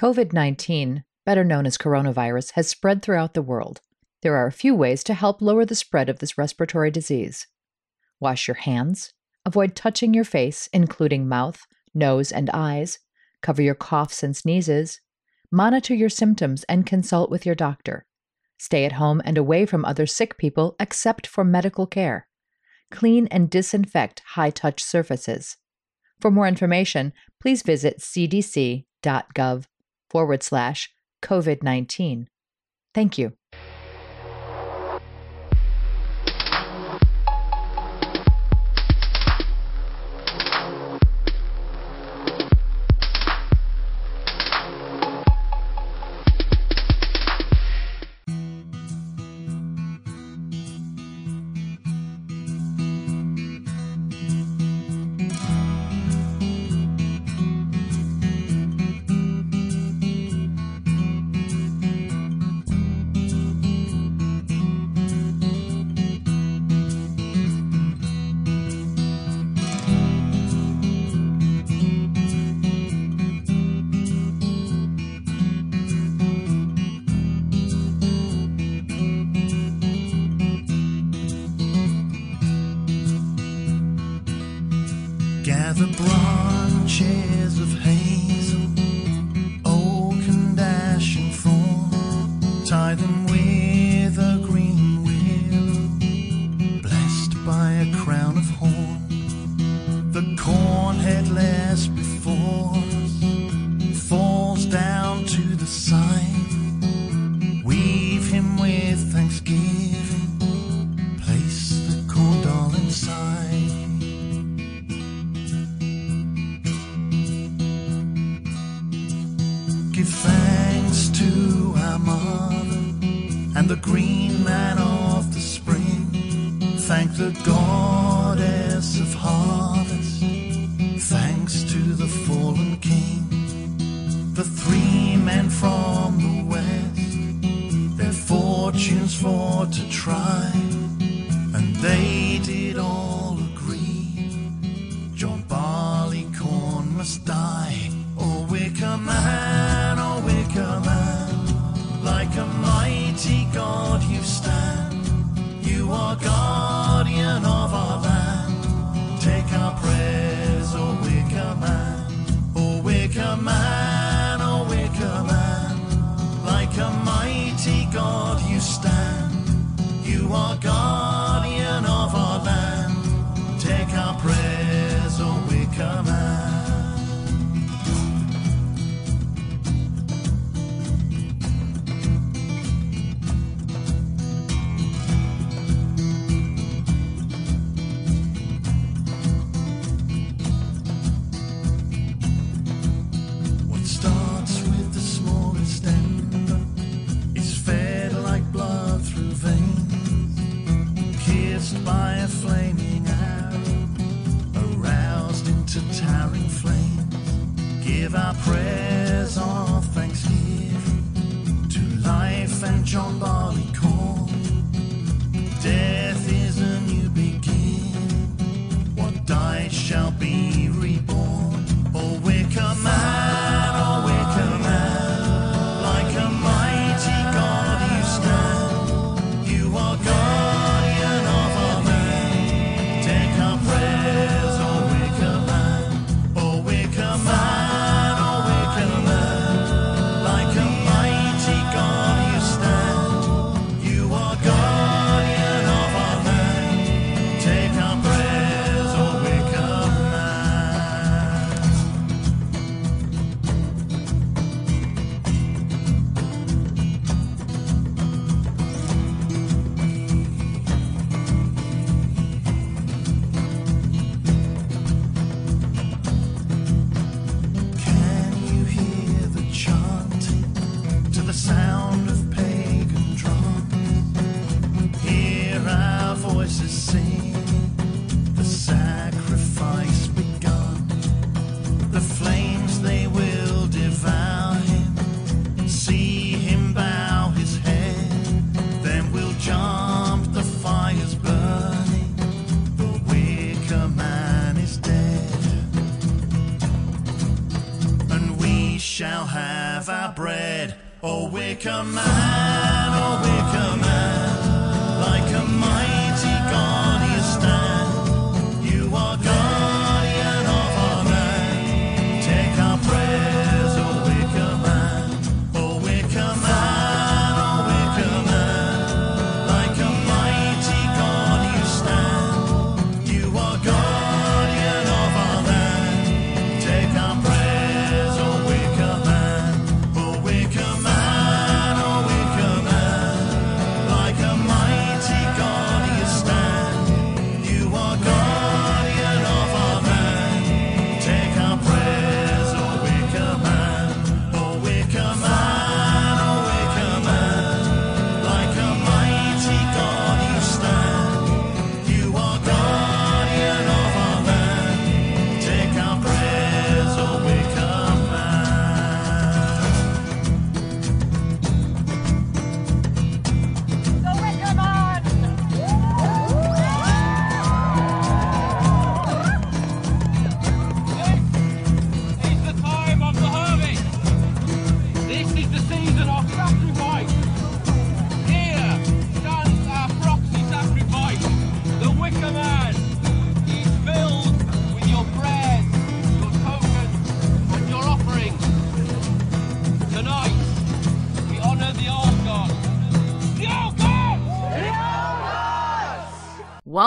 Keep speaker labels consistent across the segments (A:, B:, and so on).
A: COVID 19, better known as coronavirus, has spread throughout the world. There are a few ways to help lower the spread of this respiratory disease. Wash your hands, avoid touching your face, including mouth, nose, and eyes, cover your coughs and sneezes, monitor your symptoms, and consult with your doctor. Stay at home and away from other sick people except for medical care. Clean and disinfect high touch surfaces. For more information, please visit cdc.gov forward slash COVID 19. Thank you.
B: The green man Oh, Wicker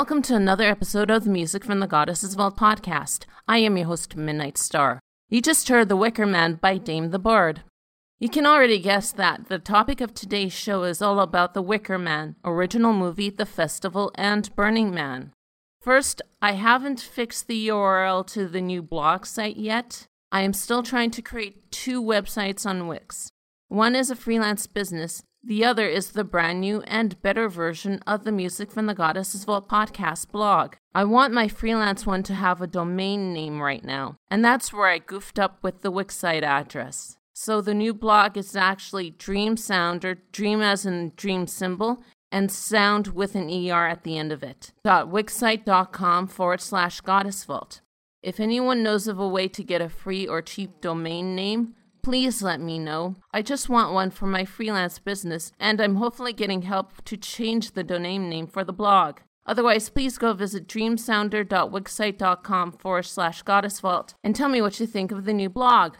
C: Welcome to another episode of the Music from the Goddesses Vault podcast. I am your host, Midnight Star. You just heard The Wicker Man by Damh the Bard. You can already guess that the topic of today's show is all about The Wicker Man, original movie, The Festival, and Burning Man. First, I haven't fixed the URL to the new blog site yet. I am still trying to create two websites on Wix. One is a freelance business, the other is the brand new and better version of the Music from the Goddesses Vault podcast blog. I want my freelance one to have a domain name right now, and that's where I goofed up with the Wix site address. So the new blog is actually Dream Sounder, dream as in dream symbol, and sound with an ER at the end of it. .wixsite.com forward slash goddess vault. If anyone knows of a way to get a free or cheap domain name, please let me know. I just want one for my freelance business, and I'm hopefully getting help to change the domain name for the blog. Otherwise, please go visit dreamsounder.wixsite.com forward slash goddess vault and tell me what you think of the new blog.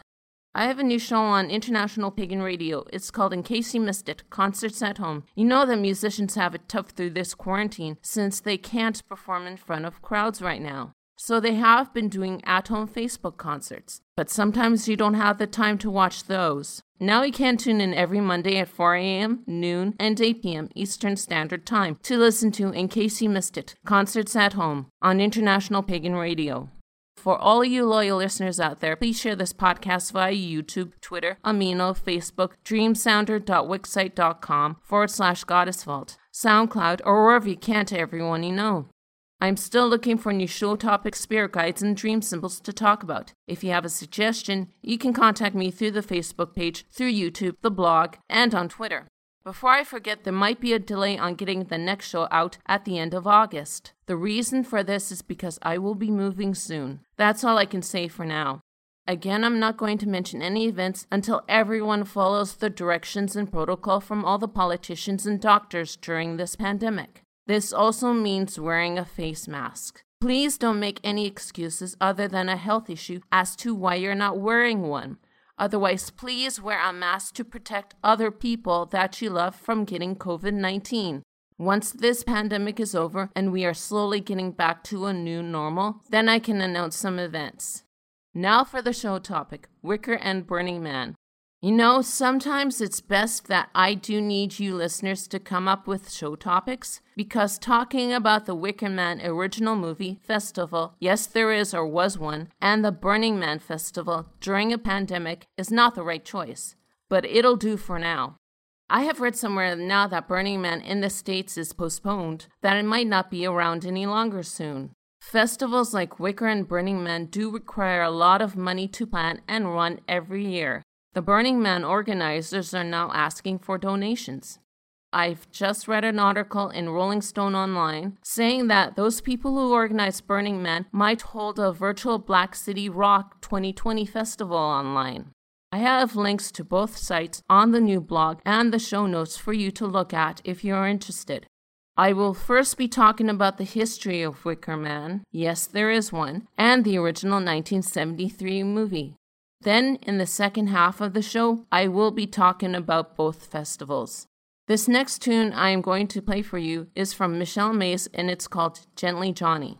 C: I have a new show on International Pagan Radio. It's called In Case You Missed It Concerts at Home. You know that musicians have it tough through this quarantine since they can't perform in front of crowds right now. So they have been doing at home Facebook concerts, but sometimes you don't have the time to watch those. Now you can tune in every Monday at 4 a.m., noon, and 8 p.m. Eastern Standard Time to listen to In Case You Missed It Concerts at Home on International Pagan Radio. For all you loyal listeners out there, please share this podcast via YouTube, Twitter, Amino, Facebook, dreamsounder.wixsite.com forward slash goddess vault, SoundCloud, or wherever you can to everyone you know. I'm still looking for new show topics, spirit guides, and dream symbols to talk about. If you have a suggestion, you can contact me through the Facebook page, through YouTube, the blog, and on Twitter. Before I forget, there might be a delay on getting the next show out at the end of August. The reason for this is because I will be moving soon. That's all I can say for now. Again, I'm not going to mention any events until everyone follows the directions and protocol from all the politicians and doctors during this pandemic. This also means wearing a face mask. Please don't make any excuses other than a health issue as to why you're not wearing one. Otherwise, please wear a mask to protect other people that you love from getting COVID 19. Once this pandemic is over and we are slowly getting back to a new normal, then I can announce some events. Now for the show topic Wicker and Burning Man. You know, sometimes it's best that I do need you listeners to come up with show topics because talking about the Wicker Man original movie festival, yes, there is or was one, and the Burning Man festival during a pandemic is not the right choice, but it'll do for now. I have read somewhere now that Burning Man in the States is postponed, that it might not be around any longer soon. Festivals like Wicker and Burning Man do require a lot of money to plan and run every year. The Burning Man organizers are now asking for donations. I've just read an article in Rolling Stone Online saying that those people who organize Burning Man might hold a virtual Black City Rock 2020 festival online.
D: I have links to both sites on the new blog and the show notes for you to look at if you're interested. I will first be talking about the history of Wicker Man, yes, there is one, and the original 1973 movie. Then, in the second half of the show, I will be talking about both festivals. This next tune I am going to play for you is from Michelle Mays and it's called Gently Johnny.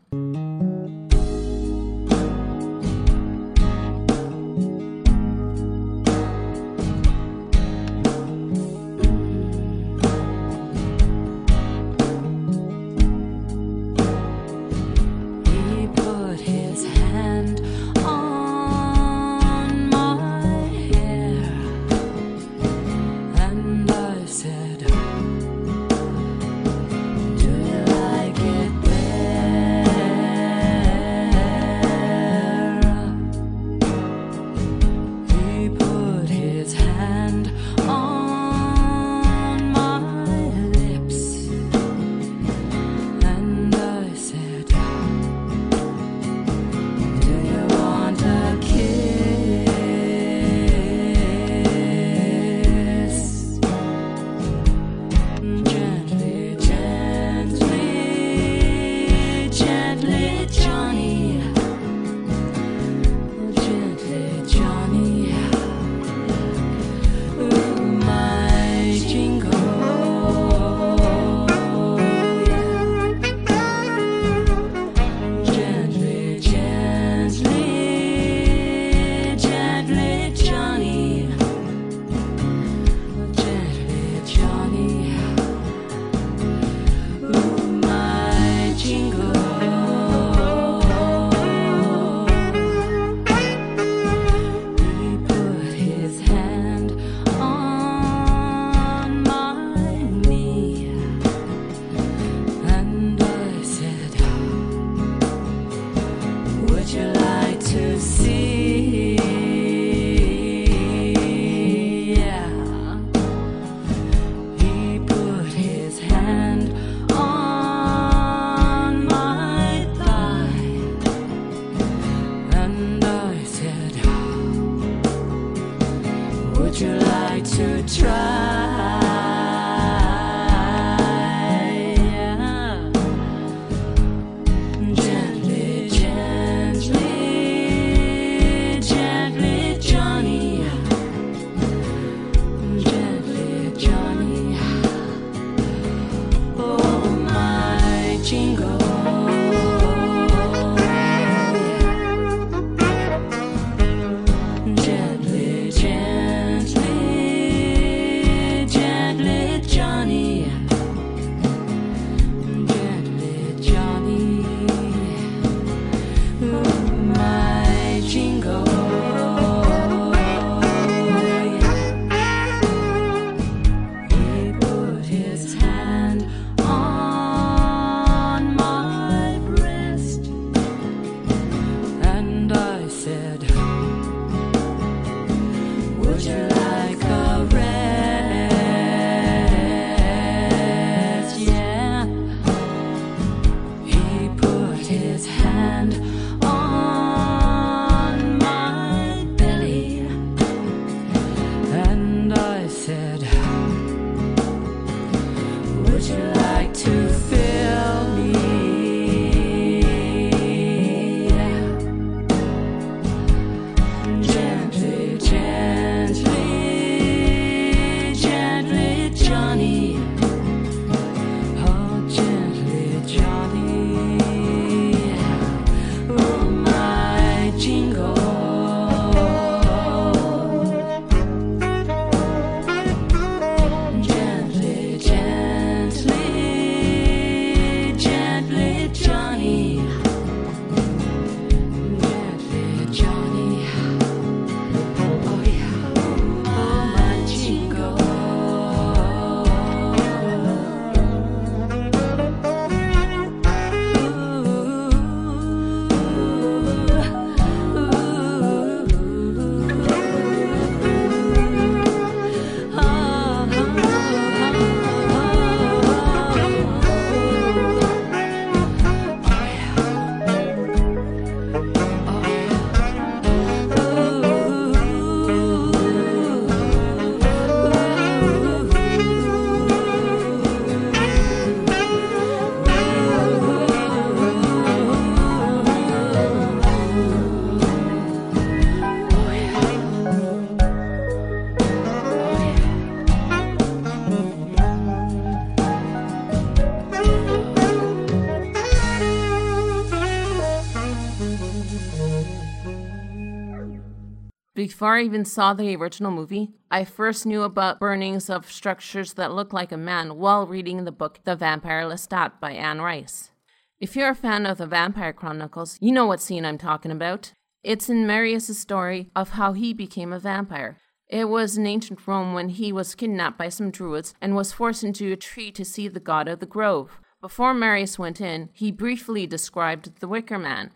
C: Before I even saw the original movie, I first knew about burnings of structures that look like a man while reading the book The Vampire Lestat by Anne Rice. If you're a fan of the Vampire Chronicles, you know what scene I'm talking about. It's in Marius' story of how he became a vampire. It was in ancient Rome when he was kidnapped by some druids and was forced into a tree to see the god of the grove. Before Marius went in, he briefly described the Wicker Man.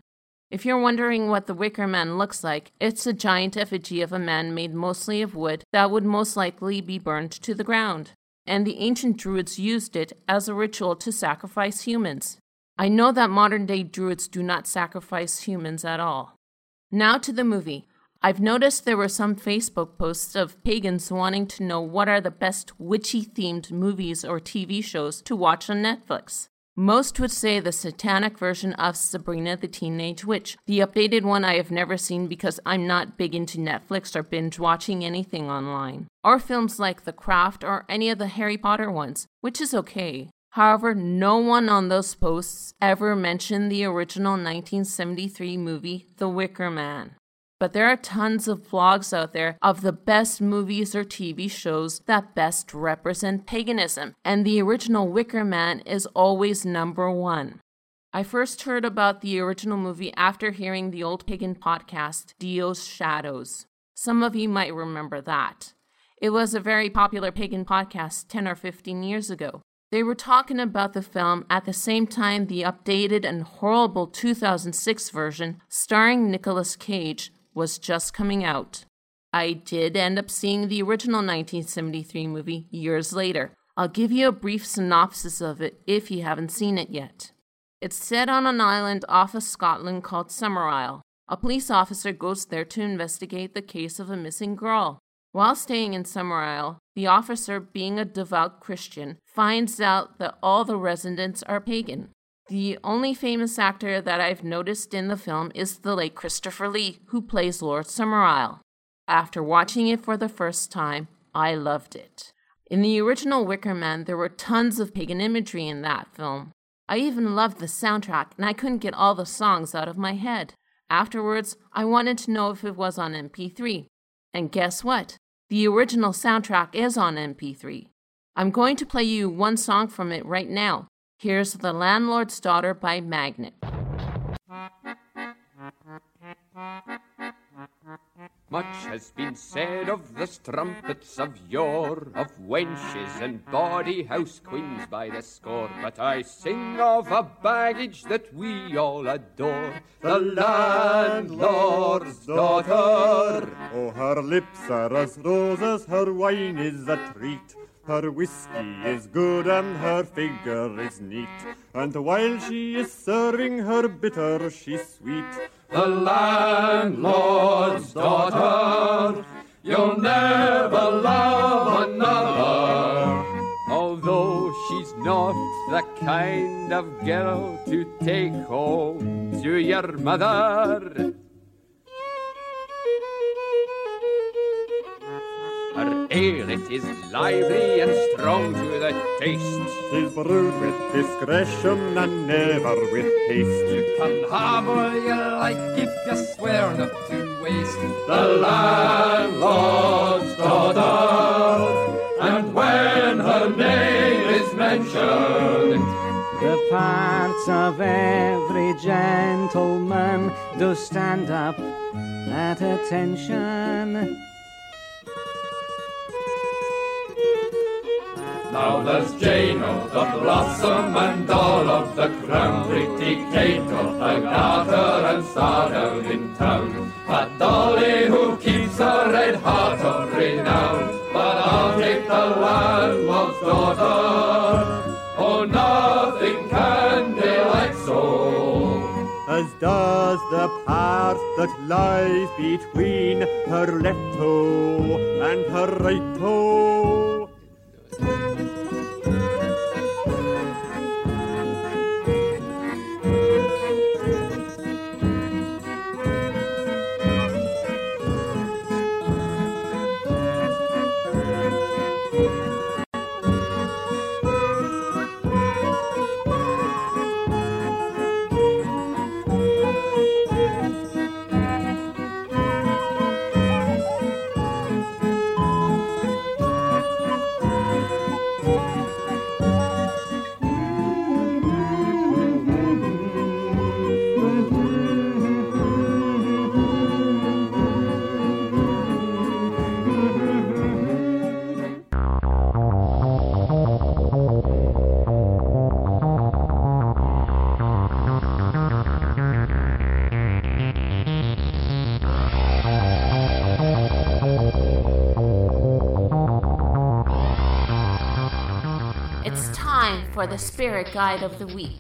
C: If you're wondering what the Wicker Man looks like, it's a giant effigy of a man made mostly of wood that would most likely be burned to the ground. And the ancient druids used it as a ritual to sacrifice humans. I know that modern day druids do not sacrifice humans at all. Now to the movie. I've noticed there were some Facebook posts of pagans wanting to know what are the best witchy themed movies or TV shows to watch on Netflix. Most would say the satanic version of Sabrina the Teenage Witch, the updated one I have never seen because I'm not big into Netflix or binge watching anything online. Or films like The Craft or any of the Harry Potter ones, which is okay. However, no one on those posts ever mentioned the original 1973 movie The Wicker Man. But there are tons of vlogs out there of the best movies or TV shows that best represent paganism, and the original Wicker Man is always number one. I first heard about the original movie after hearing the old pagan podcast, Dio's Shadows. Some of you might remember that. It was a very popular pagan podcast 10 or 15 years ago. They were talking about the film at the same time the updated and horrible 2006 version, starring Nicolas Cage, was just coming out. I did end up seeing the original 1973 movie years later. I'll give you a brief synopsis of it if you haven't seen it yet. It's set on an island off of Scotland called Summerisle. A police officer goes there to investigate the case of a missing girl. While staying in Summerisle, the officer, being a devout Christian, finds out that all the residents are pagan. The only famous actor that I've noticed in the film is the late Christopher Lee, who plays Lord Summerisle. After watching it for the first time, I loved it. In the original Wicker Man, there were tons of pagan imagery in that film. I even loved the soundtrack, and I couldn't get all the songs out of my head. Afterwards, I wanted to know if it was on MP3. And guess what? The original soundtrack is on MP3. I'm going to play you one song from it right now. Here's The Landlord's Daughter by Magnet.
E: Much has been said of the strumpets of yore, of wenches and bawdy house queens by the score. But I sing of a baggage that we all adore, the landlord's daughter.
F: Oh, her lips are as roses, her wine is a treat. Her whiskey is good and her figure is neat. And while she is serving her bitter, she's sweet.
E: The landlord's daughter, you'll never love another. Although she's not the kind of girl to take home to your mother. Ale it is lively and strong to the taste.
F: She's brewed with discretion and never with haste.
E: You can have all you like if you swear not to waste the landlord's daughter. And when her name is mentioned,
G: The parts of every gentleman do stand up at attention.
E: Now there's Jane of the Blossom and all of the crown, pretty Kate of the Garter and star down in town. A dolly who keeps her red heart of renown, but I'll take the landlord's daughter. Oh, nothing can delight so.
F: As does the part that lies between her left toe and her right toe.
B: For the spirit guide of the week.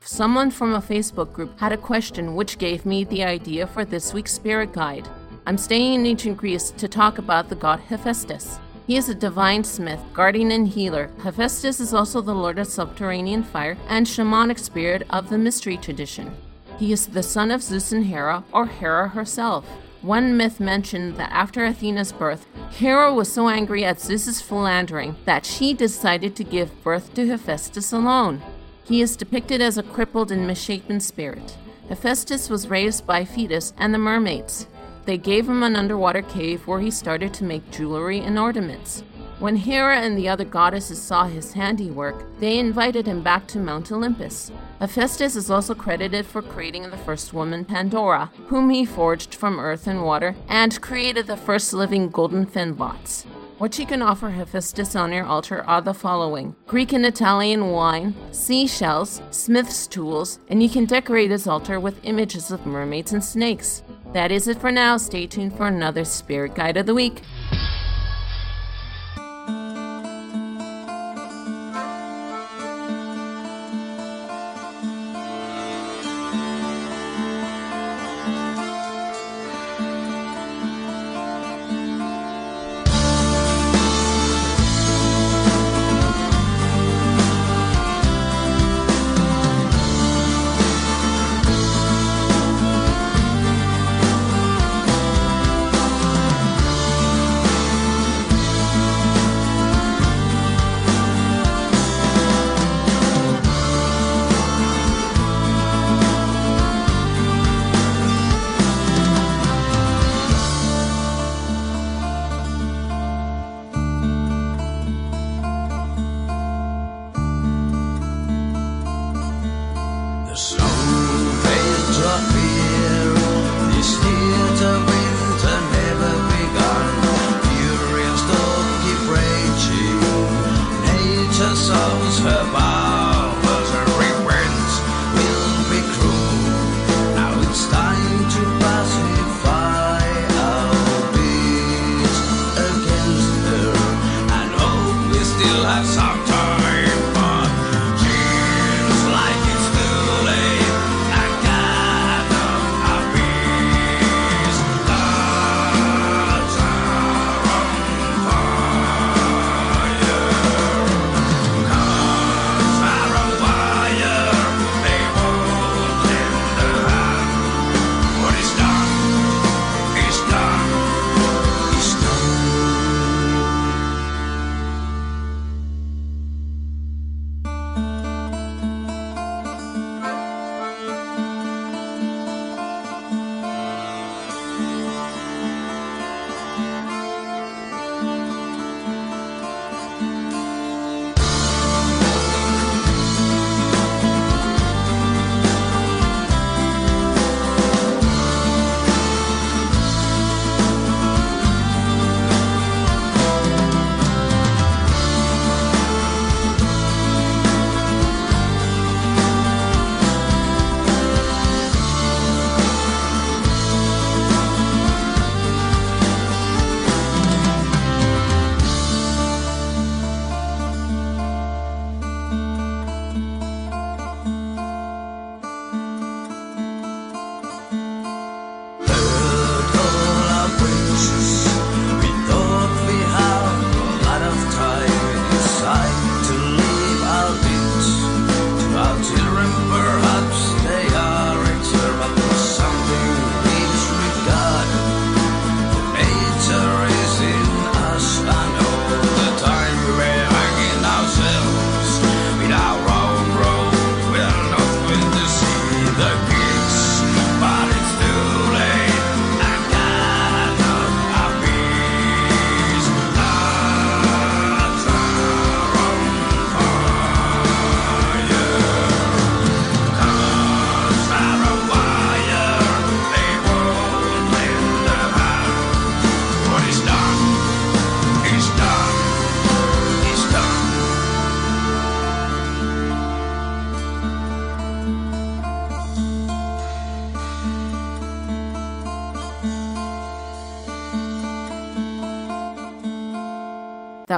B: Someone from a Facebook group had a question which gave me the idea for this week's spirit guide. I'm staying in ancient Greece to talk about the god Hephaestus. He is a divine smith, guardian, and healer. Hephaestus is also the lord of subterranean fire and shamanic spirit of the mystery tradition. He is the son of Zeus and Hera, or Hera herself. One myth mentioned that after Athena's birth, Hera was so angry at Zeus's philandering that she decided to give birth to Hephaestus alone. He is depicted as a crippled and misshapen spirit. Hephaestus was raised by Thetis and the mermaids. They gave him an underwater cave where he started to make jewelry and ornaments. When Hera and the other goddesses saw his handiwork, they invited him back to Mount Olympus. Hephaestus is also credited for creating the first woman, Pandora, whom he forged from earth and water, and created the first living golden fenbots. What you can offer Hephaestus on your altar are the following Greek and Italian wine, seashells, smith's tools, and you can decorate his altar with images of mermaids and snakes. That is it for now. Stay tuned for another Spirit Guide of the Week.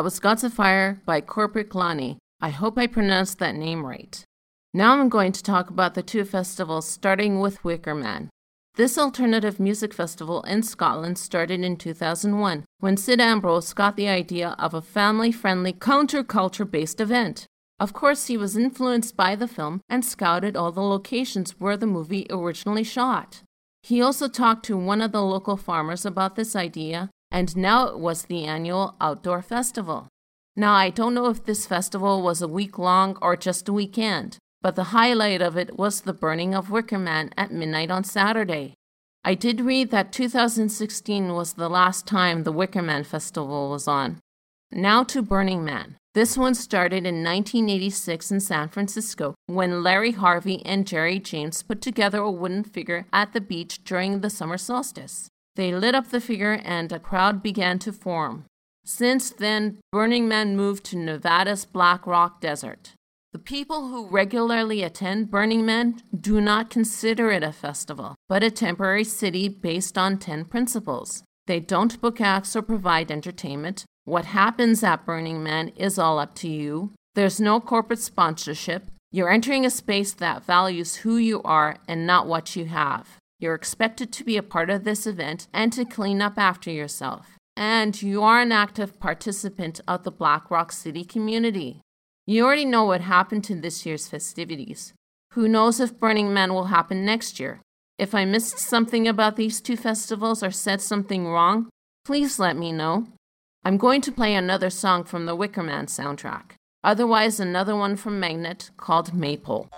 C: Of Fire
B: by Korpiklaani.
C: I hope I pronounced that name right. Now I'm going to talk about the two festivals, starting with Wicker Man. This alternative music festival in Scotland started in 2001 when Sid Ambrose got the idea of a family friendly counterculture based event. Of course, he was influenced by the film and scouted all the locations where the movie originally shot. He also talked to one of the local farmers about this idea, and now it was the annual outdoor festival. Now, I don't know if this festival was a week long or just a weekend, but the highlight of it was the burning of Wicker Man at midnight on Saturday. I did read that 2016 was the last time the Wicker Man Festival was on. Now to Burning Man. This one started in 1986 in San Francisco when Larry Harvey and Jerry James put together a wooden figure at the beach during the summer solstice. They lit up the figure and a crowd began to form. Since then, Burning Man moved to Nevada's Black Rock Desert. The people who regularly attend Burning Man do not consider it a festival, but a temporary city based on 10 principles. They don't book acts or provide entertainment. What happens at Burning Man is all up to you. There's no corporate sponsorship. You're entering a space that values who you are and not what you have. You're expected to be a part of this event and to clean up after yourself and you are an active participant of the Black Rock City community. You already know what happened to this year's festivities. Who knows if Burning Man will happen next year? If I missed something about these two festivals or said something wrong, please let me know. I'm going to play another song from the Wicker Man soundtrack, otherwise, another one from Magnet called Maypole.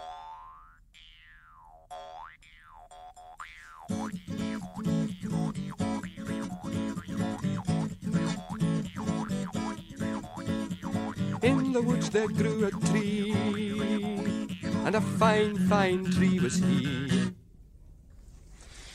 H: In the woods there grew a tree, and a fine, fine tree was he.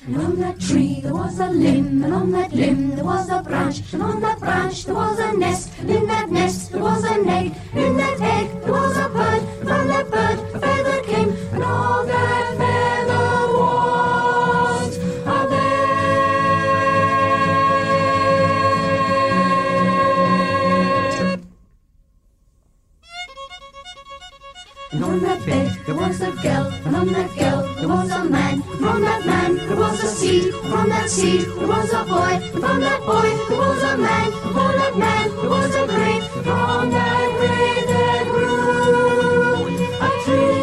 I: And on that tree there was a limb, and on that limb there was a branch, and on that branch there was a nest, and in that nest there was an egg, and in that egg there was a bird, and from that bird a feather came, and all that there was a girl, and on that girl there was a man, and from that man there was a seed, and from that seed there was a boy, and from that boy there was a man, and from that man there was a grain, from that grain there grew a tree.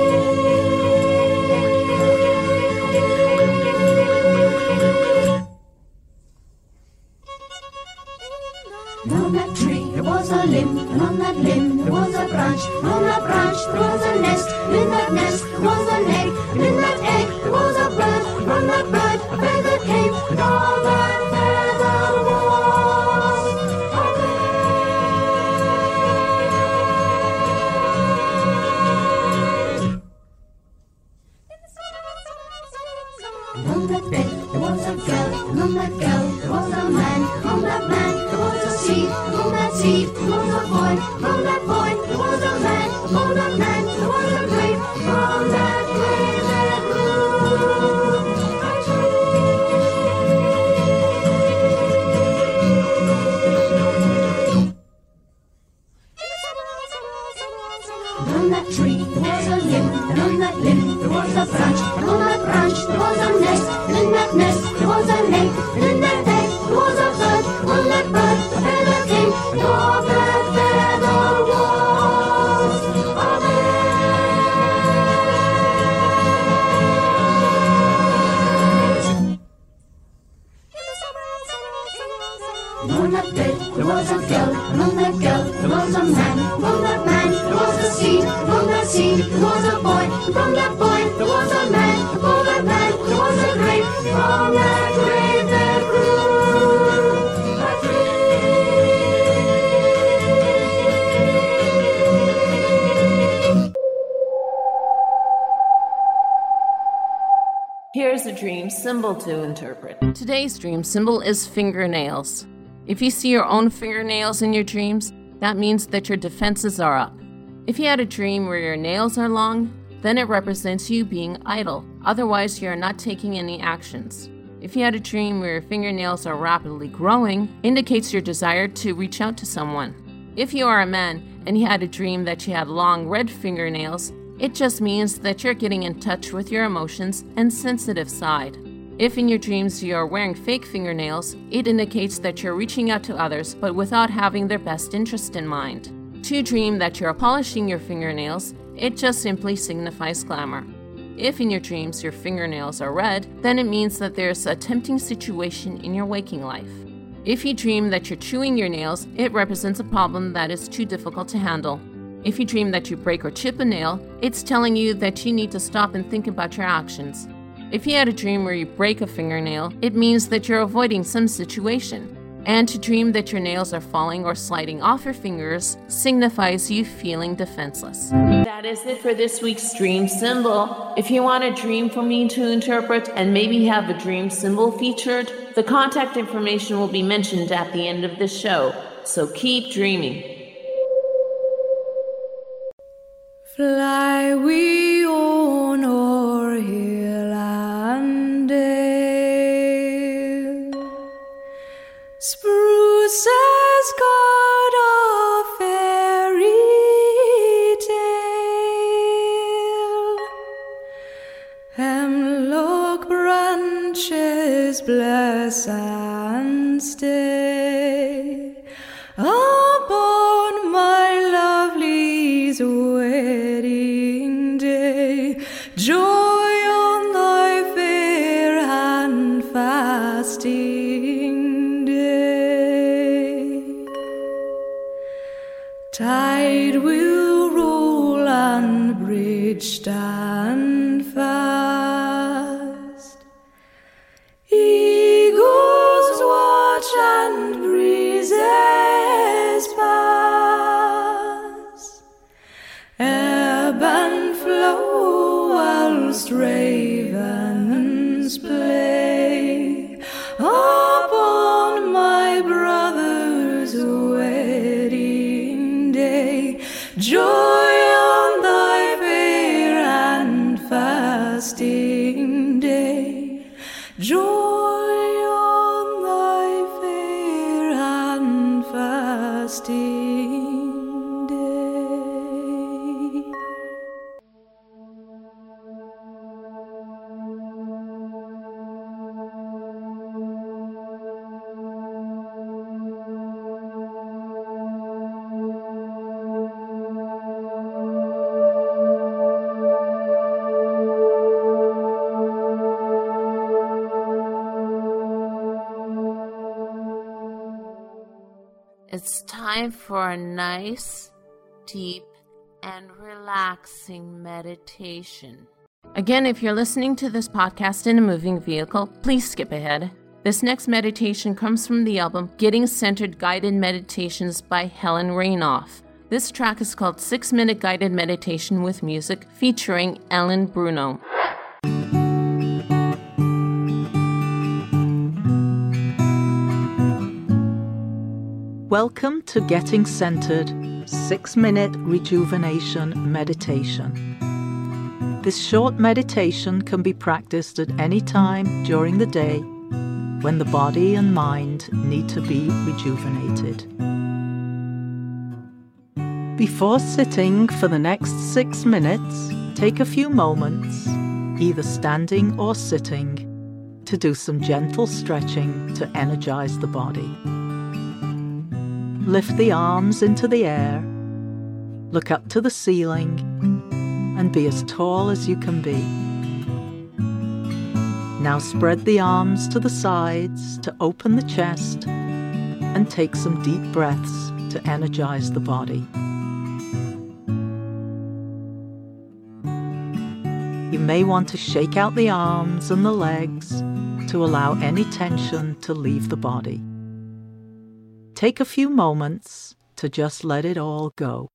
I: And on that tree there was a limb, on that limb was a branch, on that branch was a nest, in that nest was an egg, in that egg was a bird, from that bird feather came, and that seed there
C: Today's dream symbol is fingernails. If you see your own fingernails in your dreams, that means that your defenses are up. If you had a dream where your nails are long, then it represents you being idle. Otherwise, you are not taking any actions. If you had a dream where your fingernails are rapidly growing, indicates your desire to reach out to someone. If you are a man and you had a dream that you had long red fingernails, it just means that you're getting in touch with your emotions and sensitive side. If in your dreams you are wearing fake fingernails, it indicates that you're reaching out to others but without having their best interest in mind. To dream that you're polishing your fingernails, it just simply signifies glamour. If in your dreams your fingernails are red, then it means that there's a tempting situation in your waking life. If you dream that you're chewing your nails, it represents a problem that is too difficult to handle. If you dream that you break or chip a nail, it's telling you that you need to stop and think about your actions. If you had a dream where you break a fingernail, it means that you're avoiding some situation. And to dream that your nails are falling or sliding off your fingers signifies you feeling defenseless. That is it for this week's dream symbol. If you want a dream for me to interpret and maybe have a dream symbol featured, the contact information will be mentioned at the end of the show. So keep dreaming.
J: Fly we on o'er hill Spruces God a fairy tale. Hemlock branches bless and stay Tide will roll and bridge stand
C: It's time for a nice, deep, and relaxing meditation. Again, if you're listening to this podcast in a moving vehicle, please skip ahead. This next meditation comes from the album Getting Centered Guided Meditations by Helen Rainoff. This track is called Six Minute Guided Meditation with Music featuring Ellen Bruno.
K: Welcome to Getting Centered 6 Minute Rejuvenation Meditation. This short meditation can be practiced at any time during the day when the body and mind need to be rejuvenated. Before sitting for the next six minutes, take a few moments, either standing or sitting, to do some gentle stretching to energize the body. Lift the arms into the air, look up to the ceiling, and be as tall as you can be. Now spread the arms to the sides to open the chest and take some deep breaths to energize the body. You may want to shake out the arms and the legs to allow any tension to leave the body. Take a few moments to just let it all go.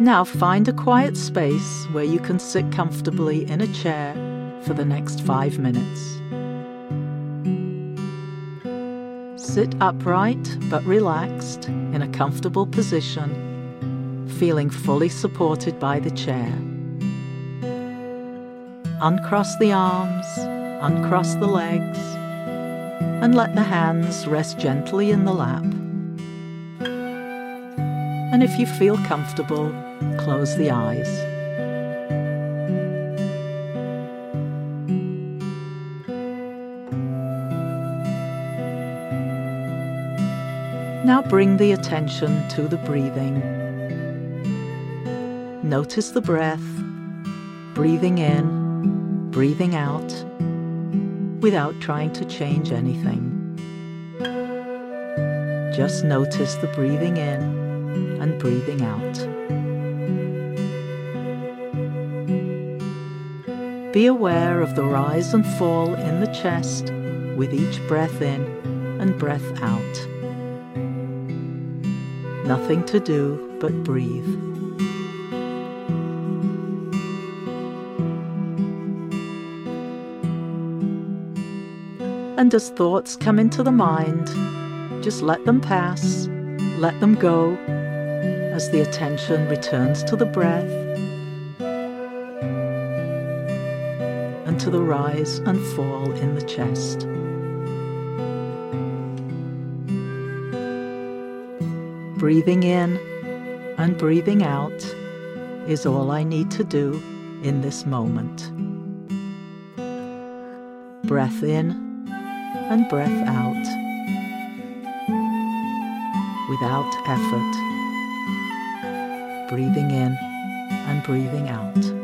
K: Now find a quiet space where you can sit comfortably in a chair for the next five minutes. Sit upright but relaxed in a comfortable position, feeling fully supported by the chair. Uncross the arms, uncross the legs, and let the hands rest gently in the lap. And if you feel comfortable, close the eyes. Now bring the attention to the breathing. Notice the breath, breathing in, breathing out, without trying to change anything. Just notice the breathing in and breathing out. Be aware of the rise and fall in the chest with each breath in and breath out. Nothing to do but breathe. And as thoughts come into the mind, just let them pass, let them go, as the attention returns to the breath and to the rise and fall in the chest. Breathing in and breathing out is all I need to do in this moment. Breath in and breath out without effort. Breathing in and breathing out.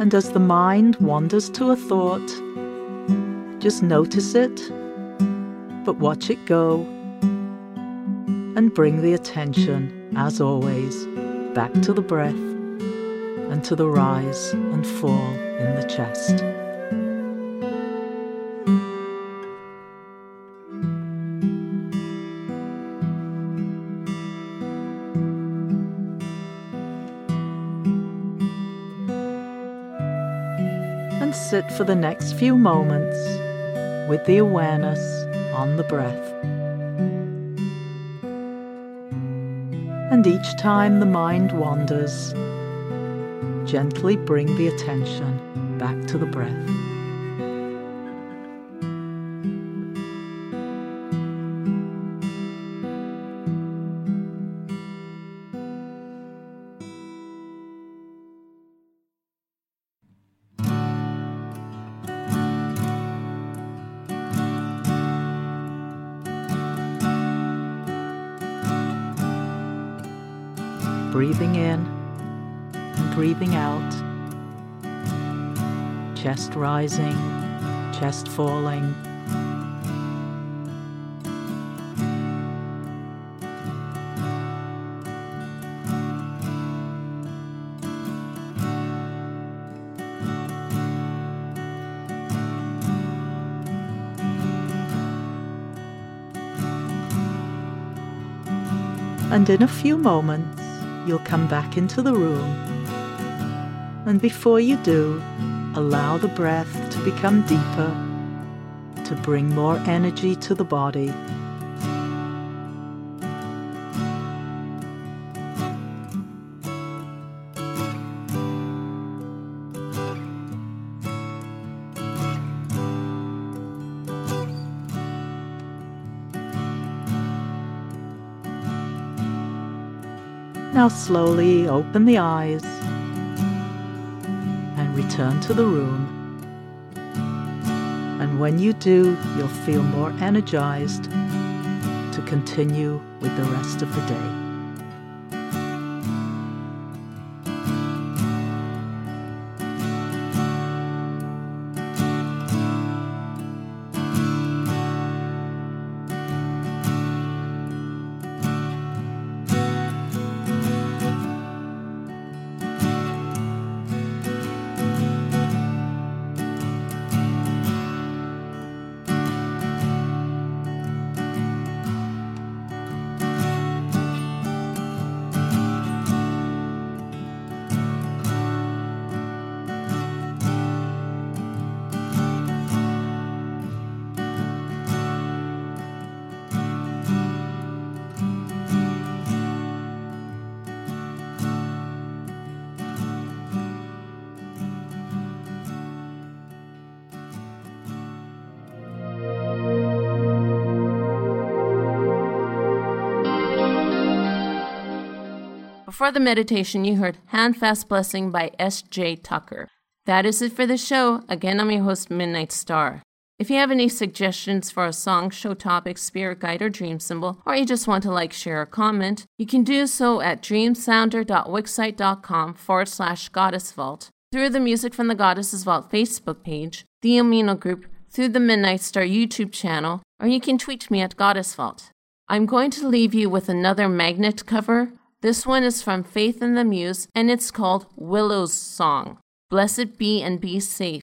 K: And as the mind wanders to a thought, just notice it, but watch it go, and bring the attention, as always, back to the breath and to the rise and fall in the chest. and sit for the next few moments with the awareness on the breath. And each time the mind wanders, gently bring the attention back to the breath. Breathing in and breathing out, chest rising, chest falling. And in a few moments, you'll come back into the room. And before you do, allow the breath to become deeper, to bring more energy to the body. Slowly open the eyes and return to the room. And when you do, you'll feel more energized to continue with the rest of the day.
L: Before the meditation, you heard Handfast Blessing by S.J. Tucker. That is it for the show. Again, I'm your host, Midnight Star. If you have any suggestions for a song, show topic, spirit guide, or dream symbol, or you just want to like, share, or comment, you can do so at dreamsounder.wixsite.com forward slash goddess vault, through the Music from the Goddesses Vault Facebook page, the Amino group, through the Midnight Star YouTube channel, or you can tweet me at Goddess Vault. I'm going to leave you with another magnet cover. This one is from Faith and the Muse, and it's called Willow's Song. Blessed be and be safe.